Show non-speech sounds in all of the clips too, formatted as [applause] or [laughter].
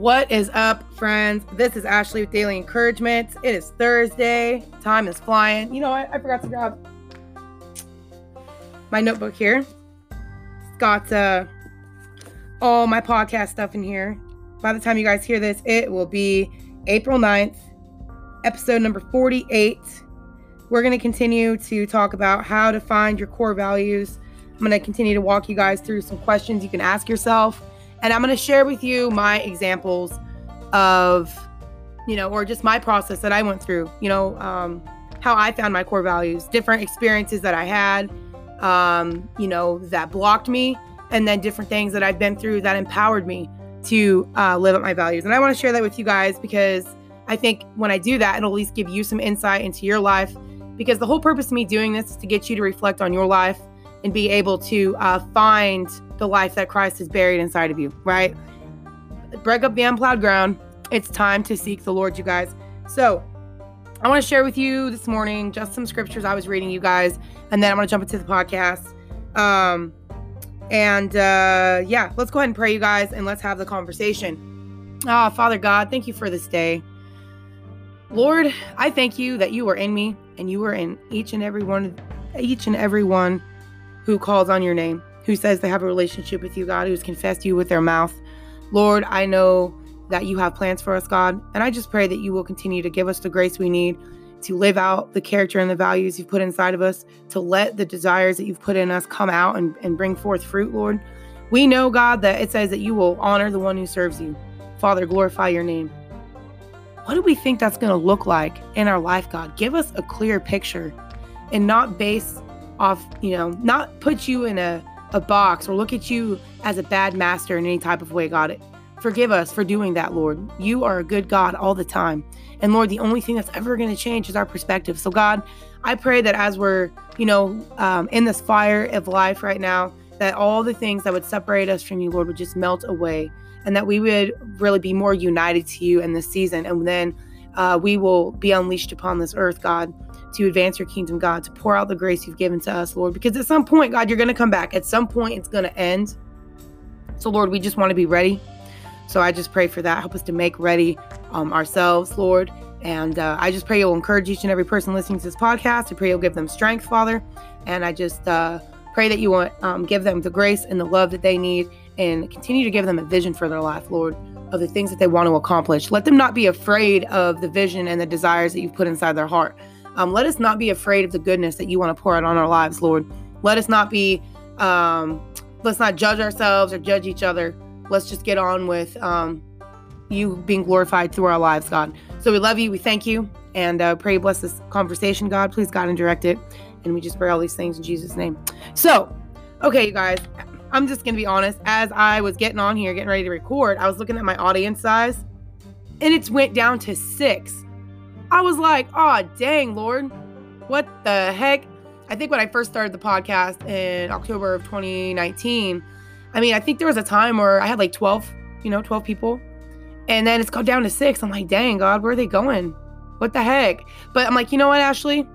What is up, friends? This is Ashley with Daily Encouragement. It is Thursday. Time is flying. You know what? I forgot to grab my notebook here. It's got uh, all my podcast stuff in here. By the time you guys hear this, it will be April 9th, episode number 48. We're going to continue to talk about how to find your core values. I'm going to continue to walk you guys through some questions you can ask yourself and I'm going to share with you my examples of, you know, or just my process that I went through, you know, um, how I found my core values, different experiences that I had, um, you know, that blocked me, and then different things that I've been through that empowered me to uh, live up my values. And I want to share that with you guys because I think when I do that, it'll at least give you some insight into your life. Because the whole purpose of me doing this is to get you to reflect on your life and be able to uh, find the life that Christ has buried inside of you, right? Break up the unplowed ground. It's time to seek the Lord, you guys. So, I want to share with you this morning just some scriptures I was reading, you guys, and then I'm going to jump into the podcast. Um, and uh, yeah, let's go ahead and pray, you guys, and let's have the conversation. Ah, Father God, thank you for this day. Lord, I thank you that you are in me and you are in each and every one, of each and every one who calls on your name, who says they have a relationship with you, God, who's confessed you with their mouth. Lord, I know that you have plans for us, God, and I just pray that you will continue to give us the grace we need to live out the character and the values you've put inside of us, to let the desires that you've put in us come out and, and bring forth fruit, Lord. We know, God, that it says that you will honor the one who serves you. Father, glorify your name. What do we think that's going to look like in our life, God? Give us a clear picture and not base off, you know, not put you in a, a box or look at you as a bad master in any type of way, God. Forgive us for doing that, Lord. You are a good God all the time. And Lord, the only thing that's ever going to change is our perspective. So, God, I pray that as we're, you know, um, in this fire of life right now, that all the things that would separate us from you, Lord, would just melt away and that we would really be more united to you in this season. And then uh, we will be unleashed upon this earth, God to advance your kingdom, God, to pour out the grace you've given to us, Lord. Because at some point, God, you're going to come back. At some point, it's going to end. So, Lord, we just want to be ready. So I just pray for that. Help us to make ready um, ourselves, Lord. And uh, I just pray you'll encourage each and every person listening to this podcast. I pray you'll give them strength, Father. And I just uh, pray that you will um, give them the grace and the love that they need and continue to give them a vision for their life, Lord, of the things that they want to accomplish. Let them not be afraid of the vision and the desires that you've put inside their heart. Um, let us not be afraid of the goodness that you want to pour out on our lives, Lord. Let us not be, um, let's not judge ourselves or judge each other. Let's just get on with um, you being glorified through our lives, God. So we love you. We thank you. And uh, pray bless this conversation, God. Please, God, and direct it. And we just pray all these things in Jesus' name. So, okay, you guys, I'm just going to be honest. As I was getting on here, getting ready to record, I was looking at my audience size and it's went down to six. I was like, oh, dang, Lord, what the heck? I think when I first started the podcast in October of 2019, I mean, I think there was a time where I had like 12, you know, 12 people. And then it's gone down to six. I'm like, dang, God, where are they going? What the heck? But I'm like, you know what, Ashley?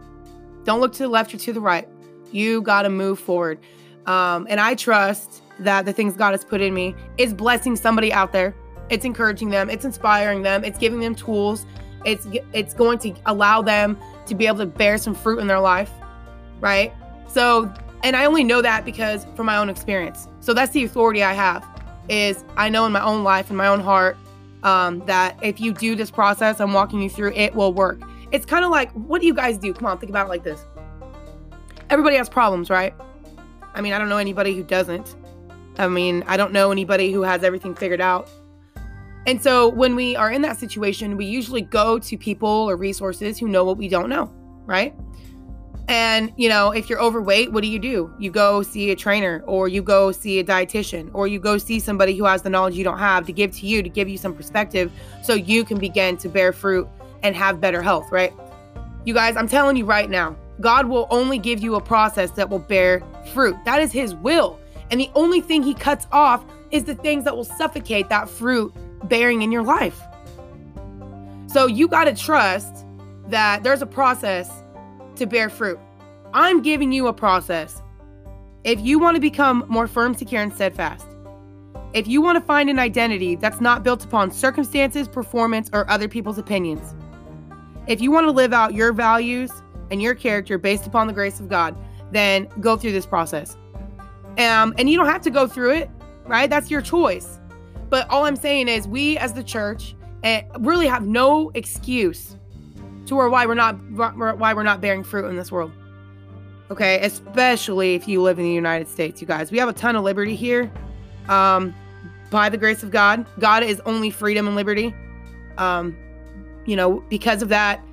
Don't look to the left or to the right. You got to move forward. Um, and I trust that the things God has put in me is blessing somebody out there. It's encouraging them, it's inspiring them, it's giving them tools it's it's going to allow them to be able to bear some fruit in their life, right? So, and I only know that because from my own experience. So that's the authority I have. Is I know in my own life, in my own heart, um, that if you do this process I'm walking you through, it will work. It's kind of like, what do you guys do? Come on, think about it like this. Everybody has problems, right? I mean, I don't know anybody who doesn't. I mean, I don't know anybody who has everything figured out. And so when we are in that situation, we usually go to people or resources who know what we don't know, right? And, you know, if you're overweight, what do you do? You go see a trainer or you go see a dietitian or you go see somebody who has the knowledge you don't have to give to you to give you some perspective so you can begin to bear fruit and have better health, right? You guys, I'm telling you right now, God will only give you a process that will bear fruit. That is His will. And the only thing He cuts off is the things that will suffocate that fruit bearing in your life. So you got to trust that there's a process to bear fruit. I'm giving you a process. If you want to become more firm, secure, and steadfast, if you want to find an identity that's not built upon circumstances, performance, or other people's opinions, if you want to live out your values and your character based upon the grace of God, then go through this process. Um, and you don't have to go through it, right? That's your choice. But all I'm saying is, we as the church eh, really have no excuse to why we're not why we're not bearing fruit in this world. Okay, especially if you live in the United States, you guys. We have a ton of liberty here. Um, by the grace of God, God is only freedom and liberty. Um, you know, because of that,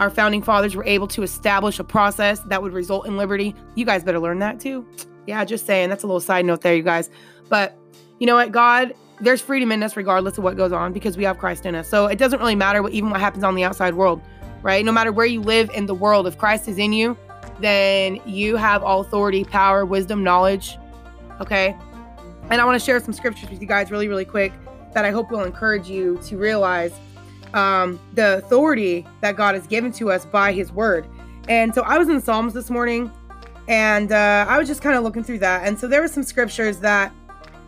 our founding fathers were able to establish a process that would result in liberty. You guys better learn that too. Yeah, just saying. That's a little side note there, you guys. But you know what? God, there's freedom in us regardless of what goes on because we have Christ in us. So it doesn't really matter what even what happens on the outside world, right? No matter where you live in the world, if Christ is in you, then you have all authority, power, wisdom, knowledge. Okay. And I want to share some scriptures with you guys really, really quick that I hope will encourage you to realize um, the authority that God has given to us by His Word. And so I was in Psalms this morning, and uh, I was just kind of looking through that. And so there were some scriptures that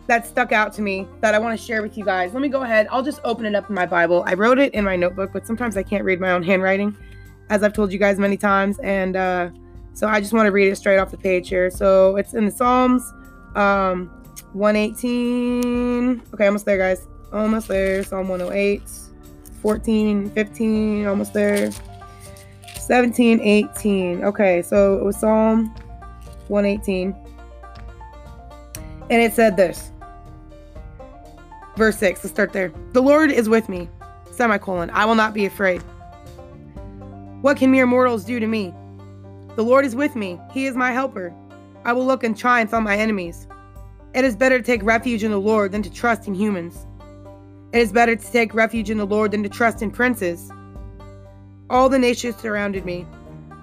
that stuck out to me that I want to share with you guys. Let me go ahead. I'll just open it up in my Bible. I wrote it in my notebook, but sometimes I can't read my own handwriting, as I've told you guys many times. And uh, so I just want to read it straight off the page here. So it's in the Psalms, um, 118. Okay, almost there, guys. Almost there. Psalm 108. 14, 15, almost there. 17, 18. Okay, so it was Psalm 118. And it said this. Verse 6, let's start there. The Lord is with me. Semicolon. I will not be afraid. What can mere mortals do to me? The Lord is with me. He is my helper. I will look and triumph on my enemies. It is better to take refuge in the Lord than to trust in humans. It is better to take refuge in the Lord than to trust in princes. All the nations surrounded me,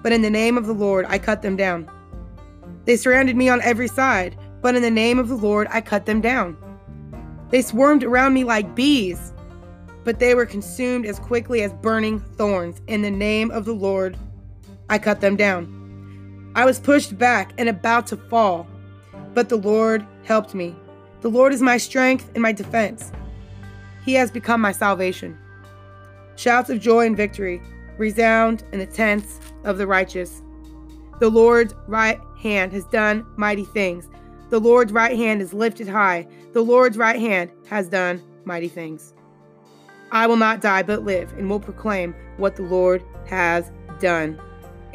but in the name of the Lord I cut them down. They surrounded me on every side, but in the name of the Lord I cut them down. They swarmed around me like bees, but they were consumed as quickly as burning thorns. In the name of the Lord I cut them down. I was pushed back and about to fall, but the Lord helped me. The Lord is my strength and my defense. He has become my salvation. Shouts of joy and victory resound in the tents of the righteous. The Lord's right hand has done mighty things. The Lord's right hand is lifted high. The Lord's right hand has done mighty things. I will not die but live and will proclaim what the Lord has done.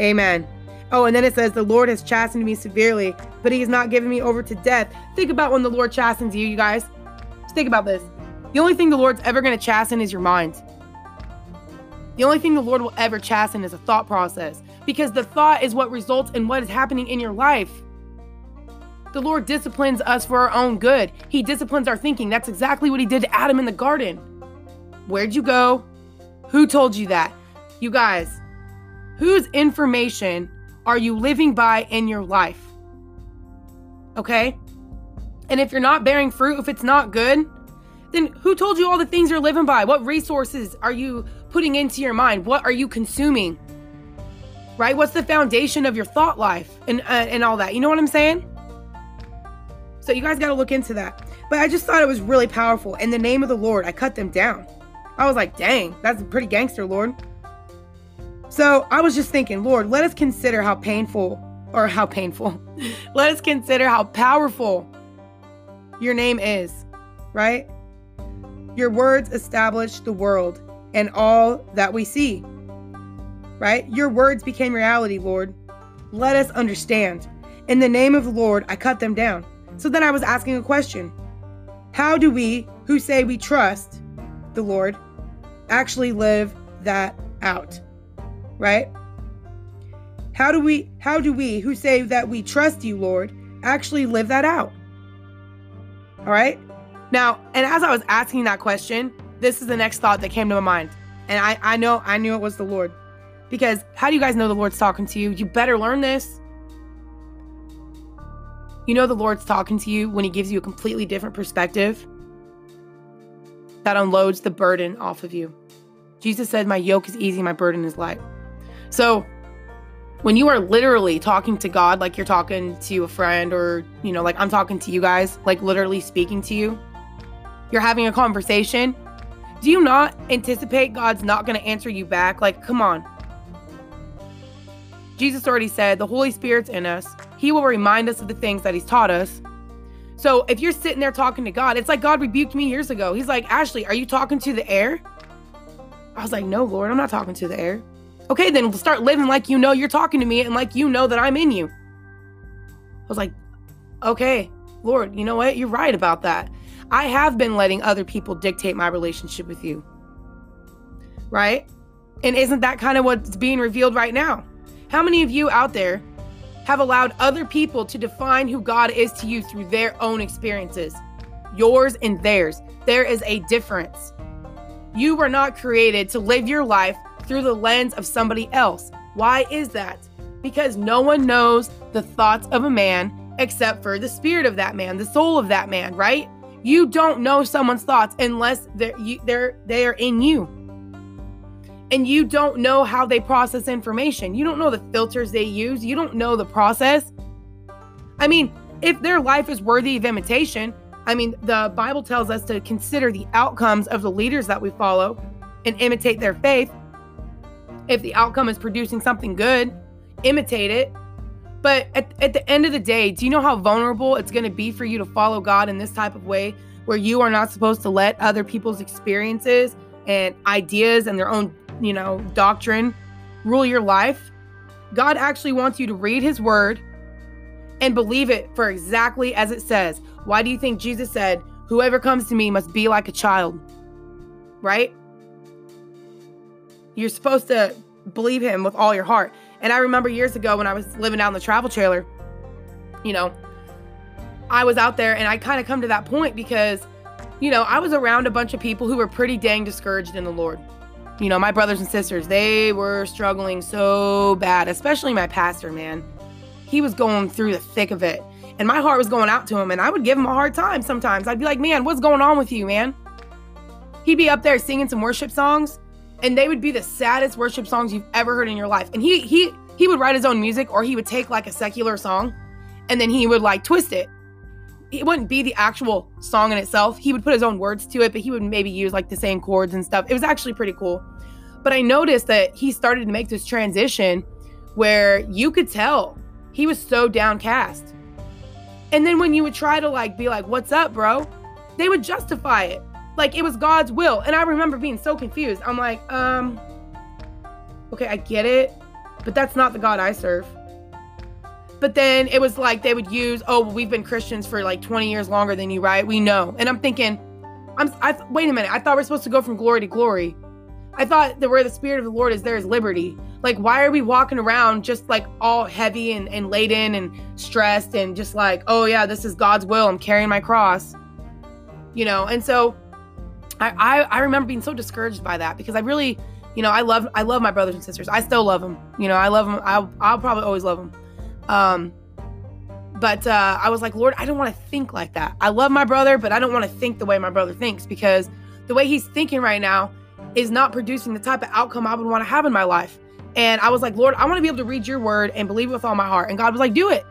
Amen. Oh, and then it says, The Lord has chastened me severely, but he has not given me over to death. Think about when the Lord chastens you, you guys. Just think about this. The only thing the Lord's ever going to chasten is your mind. The only thing the Lord will ever chasten is a thought process because the thought is what results in what is happening in your life. The Lord disciplines us for our own good. He disciplines our thinking. That's exactly what He did to Adam in the garden. Where'd you go? Who told you that? You guys, whose information are you living by in your life? Okay? And if you're not bearing fruit, if it's not good, then who told you all the things you're living by? What resources are you putting into your mind? What are you consuming? Right? What's the foundation of your thought life and uh, and all that? You know what I'm saying? So you guys got to look into that. But I just thought it was really powerful. In the name of the Lord, I cut them down. I was like, dang, that's a pretty gangster, Lord. So I was just thinking, Lord, let us consider how painful, or how painful, [laughs] let us consider how powerful your name is, right? Your words establish the world and all that we see. Right? Your words became reality, Lord. Let us understand. In the name of the Lord, I cut them down. So then I was asking a question How do we, who say we trust the Lord, actually live that out? Right? How do we how do we who say that we trust you, Lord, actually live that out? All right? Now, and as I was asking that question, this is the next thought that came to my mind. And I, I know I knew it was the Lord. Because how do you guys know the Lord's talking to you? You better learn this. You know the Lord's talking to you when he gives you a completely different perspective that unloads the burden off of you. Jesus said, My yoke is easy, my burden is light. So when you are literally talking to God like you're talking to a friend or, you know, like I'm talking to you guys, like literally speaking to you, you're having a conversation, do you not anticipate God's not going to answer you back? Like, come on. Jesus already said the Holy Spirit's in us. He will remind us of the things that He's taught us. So if you're sitting there talking to God, it's like God rebuked me years ago. He's like, Ashley, are you talking to the air? I was like, no, Lord, I'm not talking to the air. Okay, then start living like you know you're talking to me and like you know that I'm in you. I was like, okay, Lord, you know what? You're right about that. I have been letting other people dictate my relationship with you. Right? And isn't that kind of what's being revealed right now? How many of you out there have allowed other people to define who God is to you through their own experiences? Yours and theirs. There is a difference. You were not created to live your life through the lens of somebody else. Why is that? Because no one knows the thoughts of a man except for the spirit of that man, the soul of that man, right? You don't know someone's thoughts unless they're you, they're they are in you. And you don't know how they process information. You don't know the filters they use. You don't know the process. I mean, if their life is worthy of imitation, I mean, the Bible tells us to consider the outcomes of the leaders that we follow and imitate their faith. If the outcome is producing something good, imitate it. But at, at the end of the day, do you know how vulnerable it's going to be for you to follow God in this type of way where you are not supposed to let other people's experiences and ideas and their own, you know, doctrine rule your life? God actually wants you to read his word and believe it for exactly as it says. Why do you think Jesus said, Whoever comes to me must be like a child? Right? You're supposed to believe him with all your heart. And I remember years ago when I was living out in the travel trailer, you know, I was out there and I kind of come to that point because, you know, I was around a bunch of people who were pretty dang discouraged in the Lord. You know, my brothers and sisters, they were struggling so bad, especially my pastor, man. He was going through the thick of it. And my heart was going out to him, and I would give him a hard time sometimes. I'd be like, man, what's going on with you, man? He'd be up there singing some worship songs, and they would be the saddest worship songs you've ever heard in your life. And he he he would write his own music or he would take like a secular song and then he would like twist it. It wouldn't be the actual song in itself. He would put his own words to it, but he would maybe use like the same chords and stuff. It was actually pretty cool. But I noticed that he started to make this transition where you could tell he was so downcast. And then when you would try to like be like, "What's up, bro?" They would justify it like it was God's will. And I remember being so confused. I'm like, um, okay, I get it, but that's not the God I serve. But then it was like they would use, oh, well, we've been Christians for like 20 years longer than you, right? We know. And I'm thinking, I'm, I, wait a minute. I thought we're supposed to go from glory to glory. I thought that where the Spirit of the Lord is, there is liberty. Like, why are we walking around just like all heavy and, and laden and stressed and just like, oh, yeah, this is God's will. I'm carrying my cross, you know? And so I, I, I remember being so discouraged by that because I really, you know, I love I love my brothers and sisters. I still love them. You know, I love them. I'll, I'll probably always love them. Um, but uh, I was like, Lord, I don't want to think like that. I love my brother, but I don't want to think the way my brother thinks because the way he's thinking right now is not producing the type of outcome I would want to have in my life. And I was like, Lord, I want to be able to read your word and believe it with all my heart. And God was like, do it.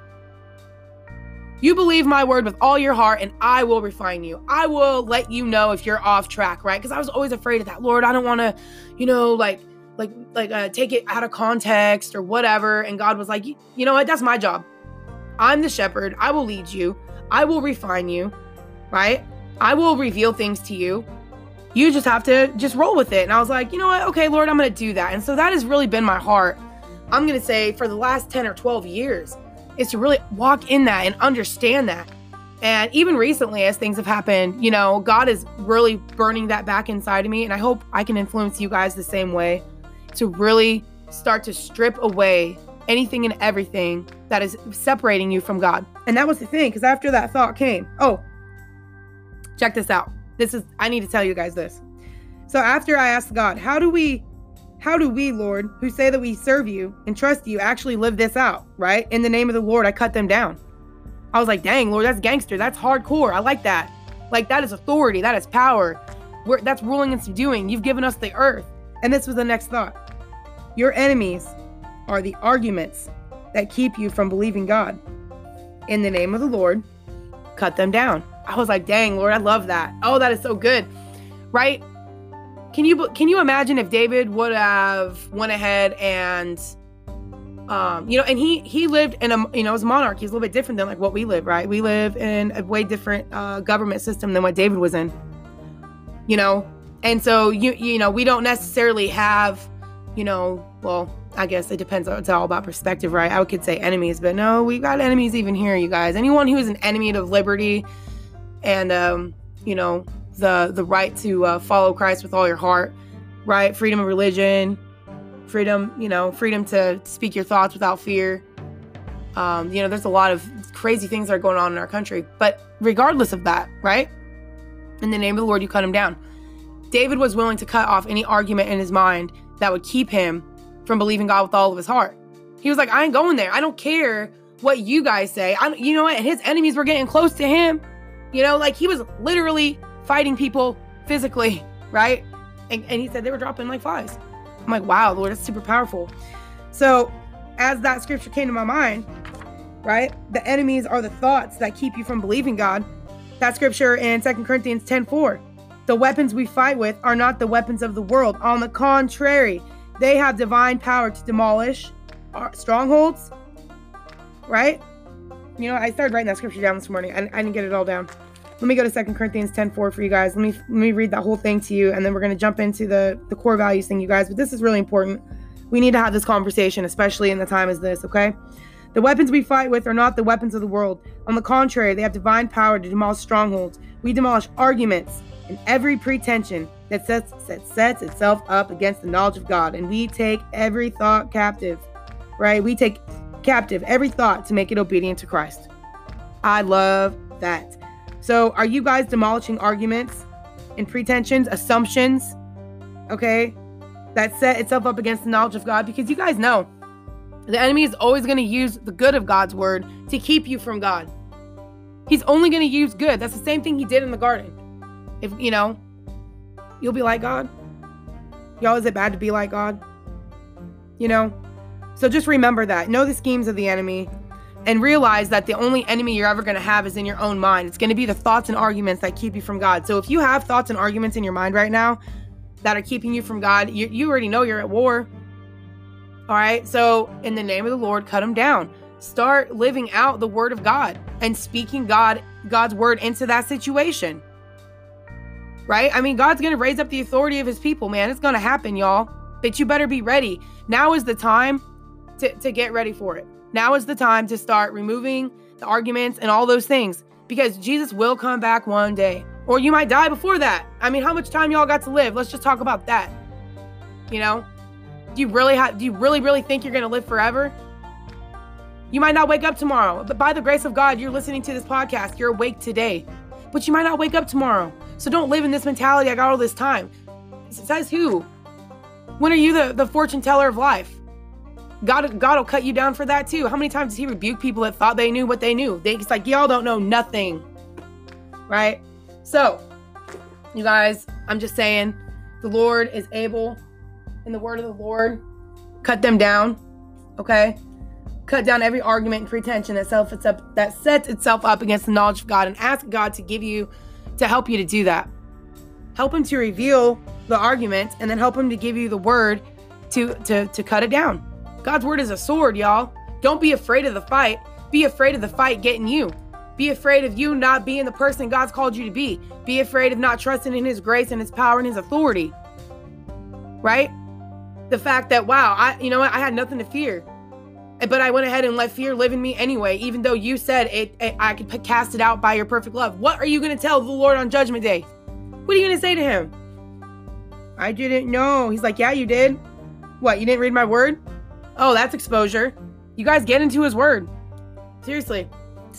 You believe my word with all your heart, and I will refine you. I will let you know if you're off track, right? Because I was always afraid of that. Lord, I don't want to, you know, like, like, like, uh, take it out of context or whatever. And God was like, you know what? That's my job. I'm the shepherd. I will lead you. I will refine you, right? I will reveal things to you. You just have to just roll with it. And I was like, you know what? Okay, Lord, I'm to do that. And so that has really been my heart. I'm to say for the last 10 or 12 years is to really walk in that and understand that. And even recently, as things have happened, you know, God is really burning that back inside of me. And I hope I can influence you guys the same way to really start to strip away anything and everything that is separating you from God. And that was the thing, because after that thought came, oh, check this out. This is, I need to tell you guys this. So after I asked God, how do we how do we, Lord, who say that we serve you and trust you, actually live this out, right? In the name of the Lord, I cut them down. I was like, dang, Lord, that's gangster. That's hardcore. I like that. Like, that is authority. That is power. We're, that's ruling and subduing. You've given us the earth. And this was the next thought Your enemies are the arguments that keep you from believing God. In the name of the Lord, cut them down. I was like, dang, Lord, I love that. Oh, that is so good. Right? Can you can you imagine if David would have went ahead and um, you know, and he he lived in a you know as a monarch. He's a little bit different than like what we live, right? We live in a way different uh, government system than what David was in. You know, and so you you know we don't necessarily have, you know, well I guess it depends. It's all about perspective, right? I could say enemies, but no, we've got enemies even here, you guys. Anyone who is an enemy of liberty and um, you know the the right to uh, follow Christ with all your heart, right? Freedom of religion, freedom, you know, freedom to speak your thoughts without fear. Um, you know, there's a lot of crazy things that are going on in our country. But regardless of that, right? In the name of the Lord, you cut him down. David was willing to cut off any argument in his mind that would keep him from believing God with all of his heart. He was like, I ain't going there. I don't care what you guys say. I, you know what? His enemies were getting close to him. You know, like he was literally fighting people physically, [laughs] right? And, and he said they were dropping like flies. I'm like, wow, Lord, that's super powerful. So, as that scripture came to my mind, right? The enemies are the thoughts that keep you from believing God. That scripture in Second Corinthians 10 4. The weapons we fight with are not the weapons of the world. On the contrary, they have divine power to demolish strongholds, right? You know, I started writing that scripture down this morning. I, I didn't get it all down. Let me go to Second Corinthians 10 4 for you guys. Let me let me read that whole thing to you, and then we're gonna jump into the, the core values thing, you guys. But this is really important. We need to have this conversation, especially in the time as this, okay? The weapons we fight with are not the weapons of the world. On the contrary, they have divine power to demolish strongholds. We demolish arguments and every pretension that sets, that sets itself up against the knowledge of God. And we take every thought captive, right? We take captive every thought to make it obedient to Christ. I love that. So, are you guys demolishing arguments and pretensions, assumptions, okay, that set itself up against the knowledge of God? Because you guys know the enemy is always going to use the good of God's word to keep you from God. He's only going to use good. That's the same thing he did in the garden. If, you know, you'll be like God. Y'all, is it bad to be like God? You know? So just remember that. Know the schemes of the enemy and realize that the only enemy you're ever going to have is in your own mind. It's going to be the thoughts and arguments that keep you from God. So if you have thoughts and arguments in your mind right now that are keeping you from God, you, you already know you're at war. All right. So in the name of the Lord, cut them down. Start living out the word of God and speaking God God's word into that situation. Right? I mean, God's going to raise up the authority of his people, man. It's going to happen, y'all. But you better be ready. Now is the time to, to get ready for it. Now is the time to start removing the arguments and all those things because Jesus will come back one day. Or you might die before that. I mean, how much time y'all got to live? Let's just talk about that. You know? Do you really have do you really really think you're going to live forever? You might not wake up tomorrow, but by the grace of God, you're listening to this podcast. You're awake today. But you might not wake up tomorrow. So don't live in this mentality I got all this time. Says who? When are you the, the fortune teller of life? God, God will cut you down for that too. How many times does He rebuke people that thought they knew what they knew? They, it's like y'all don't know nothing, right? So, you guys, I'm just saying, the Lord is able, in the word of the Lord, cut them down. Okay, cut down every argument and pretension that self that sets itself up against the knowledge of God, and ask God to give you, to help you to do that. Help Him to reveal the argument, and then help Him to give you the word to to to cut it down. God's word is a sword, y'all. Don't be afraid of the fight. Be afraid of the fight getting you. Be afraid of you not being the person God's called you to be. Be afraid of not trusting in His grace and His power and His authority. Right? The fact that, wow, I, you know what, I had nothing to fear. But I went ahead and let fear live in me anyway, even though you said it, it I could cast it out by your perfect love. What are you going to tell the Lord on Judgment Day? What are you going to say to Him? I didn't know. He's like, yeah, you did. What, you didn't read my word? Oh, that's exposure. You guys get into his word. Seriously.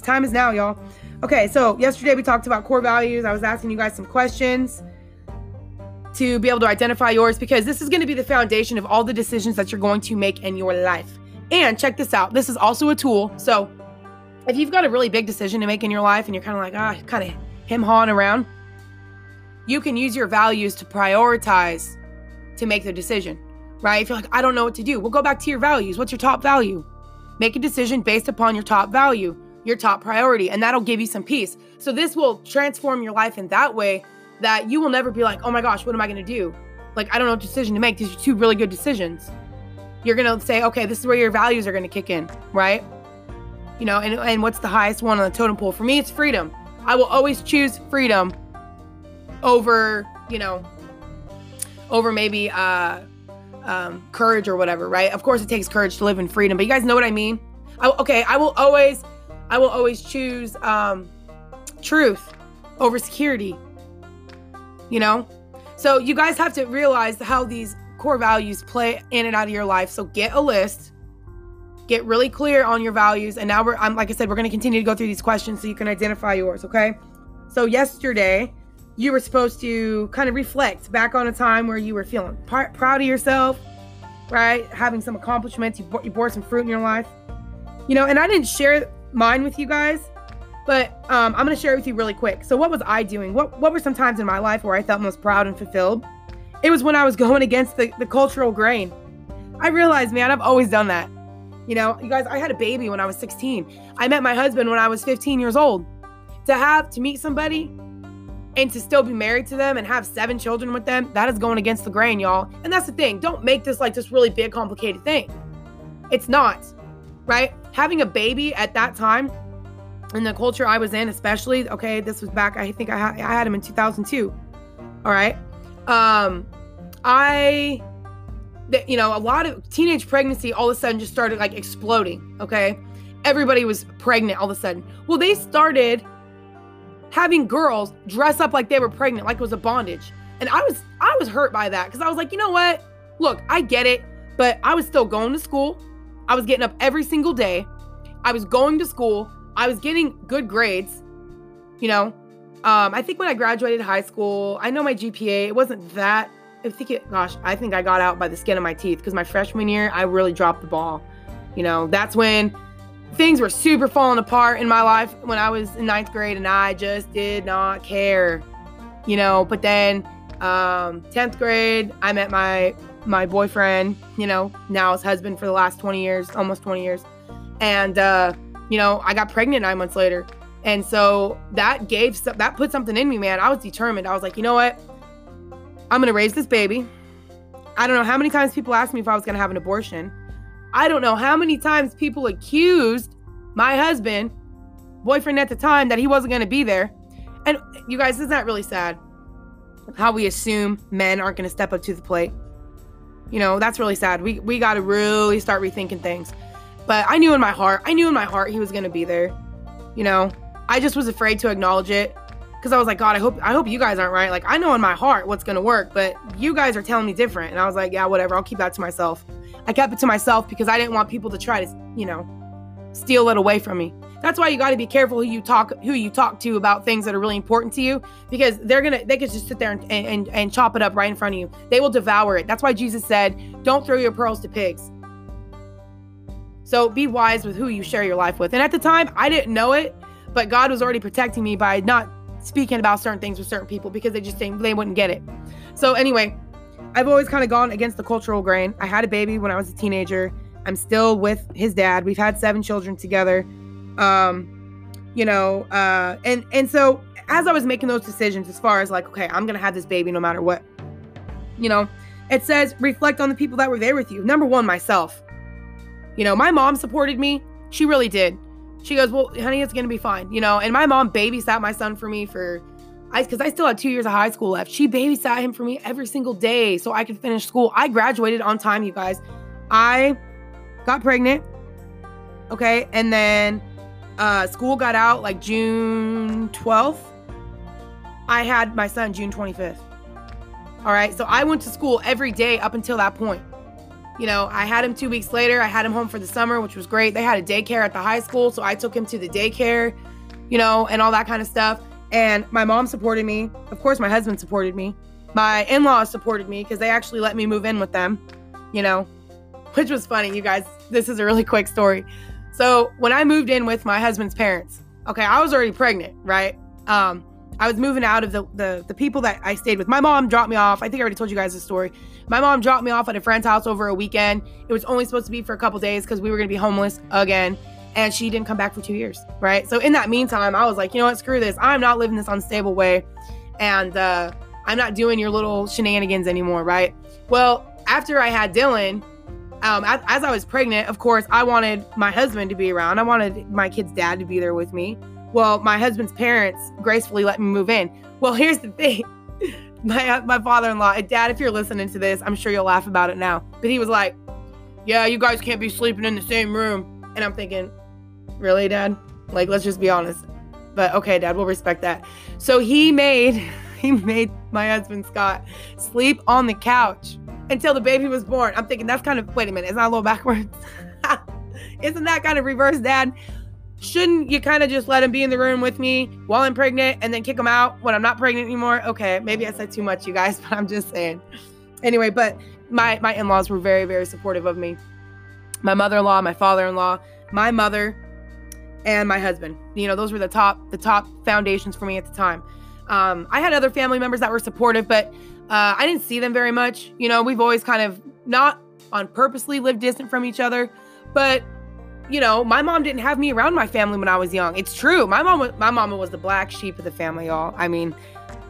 Time is now, y'all. Okay, so yesterday we talked about core values. I was asking you guys some questions to be able to identify yours because this is going to be the foundation of all the decisions that you're going to make in your life. And check this out. This is also a tool. So, if you've got a really big decision to make in your life and you're kind of like, ah, kind of him hawing around, you can use your values to prioritize to make the decision right? If you're like, I don't know what to do, well, go back to your values. What's your top value? Make a decision based upon your top value. your top priority, and that'll give you some peace. So, this will transform your life in that way that you will never be like, oh my gosh, what am I going to do? Like, I don't know what decision to make. These are two really good decisions. You're going to say, okay, this is where your values are going to kick in, right? You know, and, and what's the highest one on the totem pole? For me, it's freedom. I will always choose freedom over, you know, over maybe uh, um, courage or whatever, right? Of course, it takes courage to live in freedom, but you guys know what I mean. I, okay, I will always, I will always choose um, truth over security. You know, so you guys have to realize how these core values play in and out of your life. So get a list, get really clear on your values, and now we're, I'm like I said, we're going to continue to go through these questions so you can identify yours. Okay. So yesterday you were supposed to kind of reflect back on a time where you were feeling proud of yourself, right? Having some accomplishments, you, bo- you bore some fruit in your life. You know, and I didn't share mine with you guys, but um, I'm going to share it with you really quick. So, what was I doing? What, what were some times in my life where I felt most proud and fulfilled? It was when I was going against the, the cultural grain. I realized, man, I've always done that. You know, you guys, I had a baby when I was 16. I met my husband when I was 15 years old. To have, to meet somebody and to still be married to them and have seven children with them, that is going against the grain, y'all. And that's the thing. Don't make this like this really big, complicated thing. It's not, right? Having a baby at that time in the culture I was in, especially, okay, this was back, I think I, ha- I had him in 2002. All right. Um, I, you know, a lot of teenage pregnancy all of a sudden just started like exploding. Okay. Everybody was pregnant all of a sudden. Well, they started having girls dress up like they were pregnant, like it was a bondage. And I was I was hurt by that because I was like, you know what? Look, I get it, but I was still going to school. I was getting up every single day. I was going to school. I was getting good grades. You know, um, I think when I graduated high school, I know my GPA, it wasn't that. I think it, gosh, I think I got out by the skin of my teeth because my freshman year, I really dropped the ball. You know, that's when things were super falling apart in my life when I was in ninth grade, and I just did not care, you know. But then, um, tenth grade, I met my my boyfriend, you know, now his husband for the last twenty years, almost twenty years, and uh, you know, I got pregnant nine months later, and so that gave that put something in me, man. I was determined. I was like, you know what, I'm gonna raise this baby. I don't know how many times people asked me if I was gonna have an abortion. I don't know how many times people accused my husband, boyfriend at the time, that he wasn't to be there. And you guys, isn't that really sad? How we assume men aren't to step up to the plate. You know, that's really sad. We we got to really start rethinking things. But I knew in my heart, I knew in my heart he was to be there. You know, I just was afraid to acknowledge it because I was like, God, I hope I hope you guys aren't right. Like I know in my heart what's going to work, but you guys are telling me different. And I was like, yeah, whatever. I'll keep that to myself. I kept it to myself because I didn't want people to try to, you know, steal it away from me. That's why you got to be careful who you talk who you talk to about things that are really important to you because they're gonna they could just sit there and, and and chop it up right in front of you. They will devour it. That's why Jesus said, "Don't throw your pearls to pigs." So be wise with who you share your life with. And at the time, I didn't know it, but God was already protecting me by not speaking about certain things with certain people because they just think they wouldn't get it. So anyway, I've always kind of gone against the cultural grain. I had a baby when I was a teenager. I'm still with his dad. We've had seven children together. Um, you know, uh, and and so as I was making those decisions, as far as like, okay, I'm gonna have this baby no matter what. You know, it says reflect on the people that were there with you. Number one, myself. You know, my mom supported me. She really did. She goes, well, honey, it's gonna be fine. You know, and my mom babysat my son for me for I because I still had two years of high school left. She babysat him for me every single day so I could finish school. I graduated on time, you guys. I got pregnant. Okay, and then uh, school got out like June 12th. I had my son June 25th. All right, so I went to school every day up until that point. You know, I had him two weeks later. I had him home for the summer, which was great. They had a daycare at the high school, so I took him to the daycare, you know, and all that kind of stuff. And my mom supported me. Of course, my husband supported me. My in laws supported me because they actually let me move in with them, you know, which was funny. You guys, this is a really quick story. So when I moved in with my husband's parents, okay, I was already pregnant, right? Um, I was moving out of the, the the people that I stayed with. My mom dropped me off. I think I already told you guys the story. My mom dropped me off at a friend's house over a weekend. It was only supposed to be for a couple days because we were gonna be homeless again. and she didn't come back for two years, right? So in that meantime, I was like, you know what, screw this. I'm not living this unstable way, and uh, I'm not doing your little shenanigans anymore, right? Well, after I had Dylan, um, as, as I was pregnant, of course, I wanted my husband to be around. I wanted my kid's dad to be there with me. Well, my husband's parents gracefully let me move in. Well, here's the thing. [laughs] My my father-in-law, dad, if you're listening to this, I'm sure you'll laugh about it now. But he was like, "Yeah, you guys can't be sleeping in the same room." And I'm thinking, "Really, dad? Like, let's just be honest." But okay, dad, we'll respect that. So he made [laughs] he made my husband Scott sleep on the couch until the baby was born. I'm thinking that's kind of wait a minute, is that a little backwards? [laughs] Isn't that kind of reverse, Dad? Shouldn't you kind of just let him be in the room with me while I'm pregnant and then kick him out when I'm not pregnant anymore? Okay, maybe I said too much, you guys, [laughs] but I'm just saying. Anyway, but my my in-laws were very very supportive of me. My mother-in-law, my father-in-law, my mother, and my husband. You know, those were the top the top foundations for me at the time. Um, I had other family members that were supportive, but uh, I didn't see them very much. You know, we've always kind of not on purposely lived distant from each other, but you know, my mom didn't have me around my family when I was young. It's true. My mom, my mama was the black sheep of the family, y'all. I mean,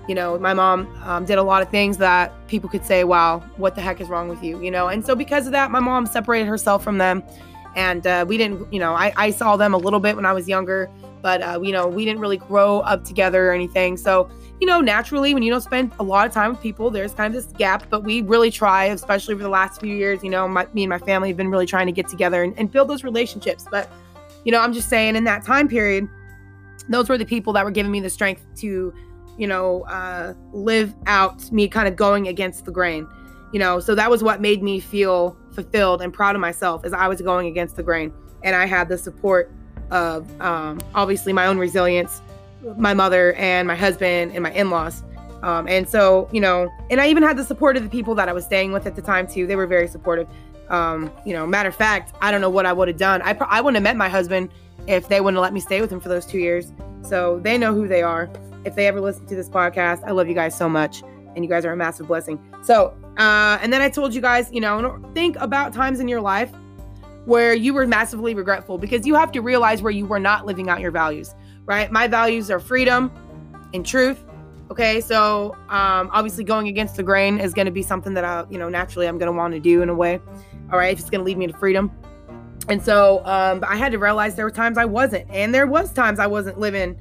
you know, my mom um, did a lot of things that people could say, "Wow, what the heck is wrong with you?" You know, and so because of that, my mom separated herself from them, and uh, we didn't. You know, I, I saw them a little bit when I was younger, but uh, you know, we didn't really grow up together or anything. So you know, naturally, when you don't spend a lot of time with people, there's kind of this gap. But we really try, especially over the last few years, you know, my, me and my family have been really trying to get together and, and build those relationships. But, you know, I'm just saying in that time period, those were the people that were giving me the strength to, you know, uh, live out me kind of going against the grain, you know. So that was what made me feel fulfilled and proud of myself as I was going against the grain. And I had the support of um, obviously my own resilience my mother and my husband and my in-laws. Um, and so, you know, and I even had the support of the people that I was staying with at the time too. They were very supportive. Um, you know, matter of fact, I don't know what I would have done. I, I wouldn't have met my husband if they wouldn't have let me stay with him for those two years. So they know who they are. If they ever listen to this podcast, I love you guys so much. And you guys are a massive blessing. So, uh, and then I told you guys, you know, think about times in your life where you were massively regretful because you have to realize where you were not living out your values right? My values are freedom and truth. Okay, so um, obviously going against the grain is going to be something that I, you know, naturally I'm going to want to do in a way. All right, it's going to lead me to freedom. And so um, I had to realize there were times I wasn't, and there was times I wasn't living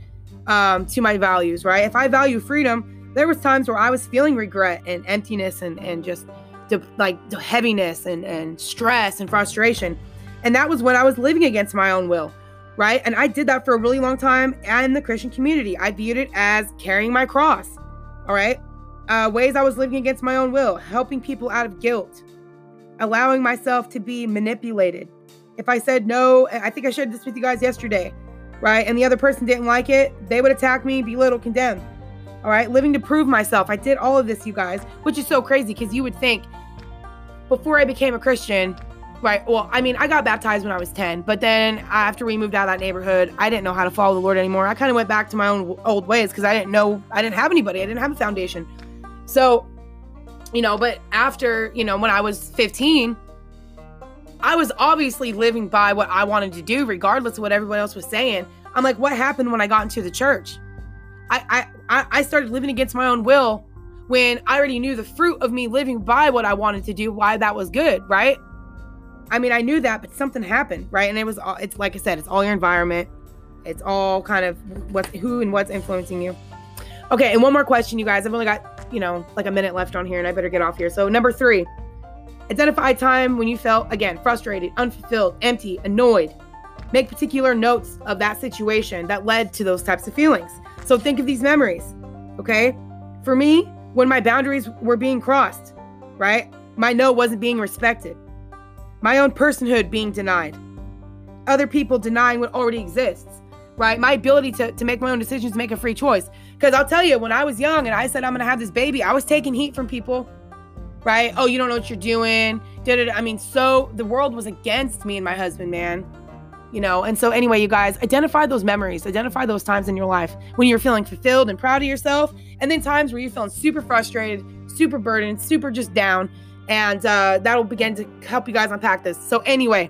um, to my values. Right? If I value freedom, there was times where I was feeling regret and emptiness and and just de- like heaviness and and stress and frustration, and that was when I was living against my own will right? And I did that for a really long time in the Christian community. I viewed it as carrying my cross, all right? Uh, ways I was living against my own will, helping people out of guilt, allowing myself to be manipulated. If I said no, I think I shared this with you guys yesterday, right? And the other person didn't like it, they would attack me, belittle, condemn. All right, living to prove myself. I did all of this, you guys, which is so crazy because you would think before I became a Christian, Right. Well, I mean, I got baptized when I was 10, but then after we moved out of that neighborhood, I didn't know how to follow the Lord anymore. I kind of went back to my own old ways because I didn't know, I didn't have anybody, I didn't have a foundation. So, you know, but after, you know, when I was 15, I was obviously living by what I wanted to do, regardless of what everyone else was saying. I'm like, what happened when I got into the church? I, I, I started living against my own will when I already knew the fruit of me living by what I wanted to do, why that was good, right? I mean, I knew that, but something happened, right? And it was all, it's like I said, it's all your environment. It's all kind of what's who and what's influencing you. Okay, and one more question, you guys. I've only got, you know, like a minute left on here and I better get off here. So, number three, identify a time when you felt, again, frustrated, unfulfilled, empty, annoyed. Make particular notes of that situation that led to those types of feelings. So, think of these memories, okay? For me, when my boundaries were being crossed, right? My no wasn't being respected my own personhood being denied, other people denying what already exists, right? My ability to, to make my own decisions, to make a free choice. Because I'll tell you, when I was young and I said I'm going to have this baby, I was taking heat from people, right? Oh, you don't know what you're doing. Da-da-da. I mean, so the world was against me and my husband, man. You know, and so anyway, you guys identify those memories, identify those times in your life when you're feeling fulfilled and proud of yourself, and then times where you're feeling super frustrated, super burdened, super just down and uh, that'll begin to help you guys unpack this. So, anyway,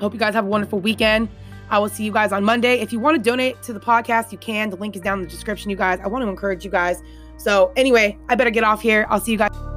hope you guys have a wonderful weekend. I will see you guys on Monday. If you want to donate to the podcast, you can. The link is down in the description, you guys. I want to encourage you guys. So, anyway, I better get off here. I'll see you guys.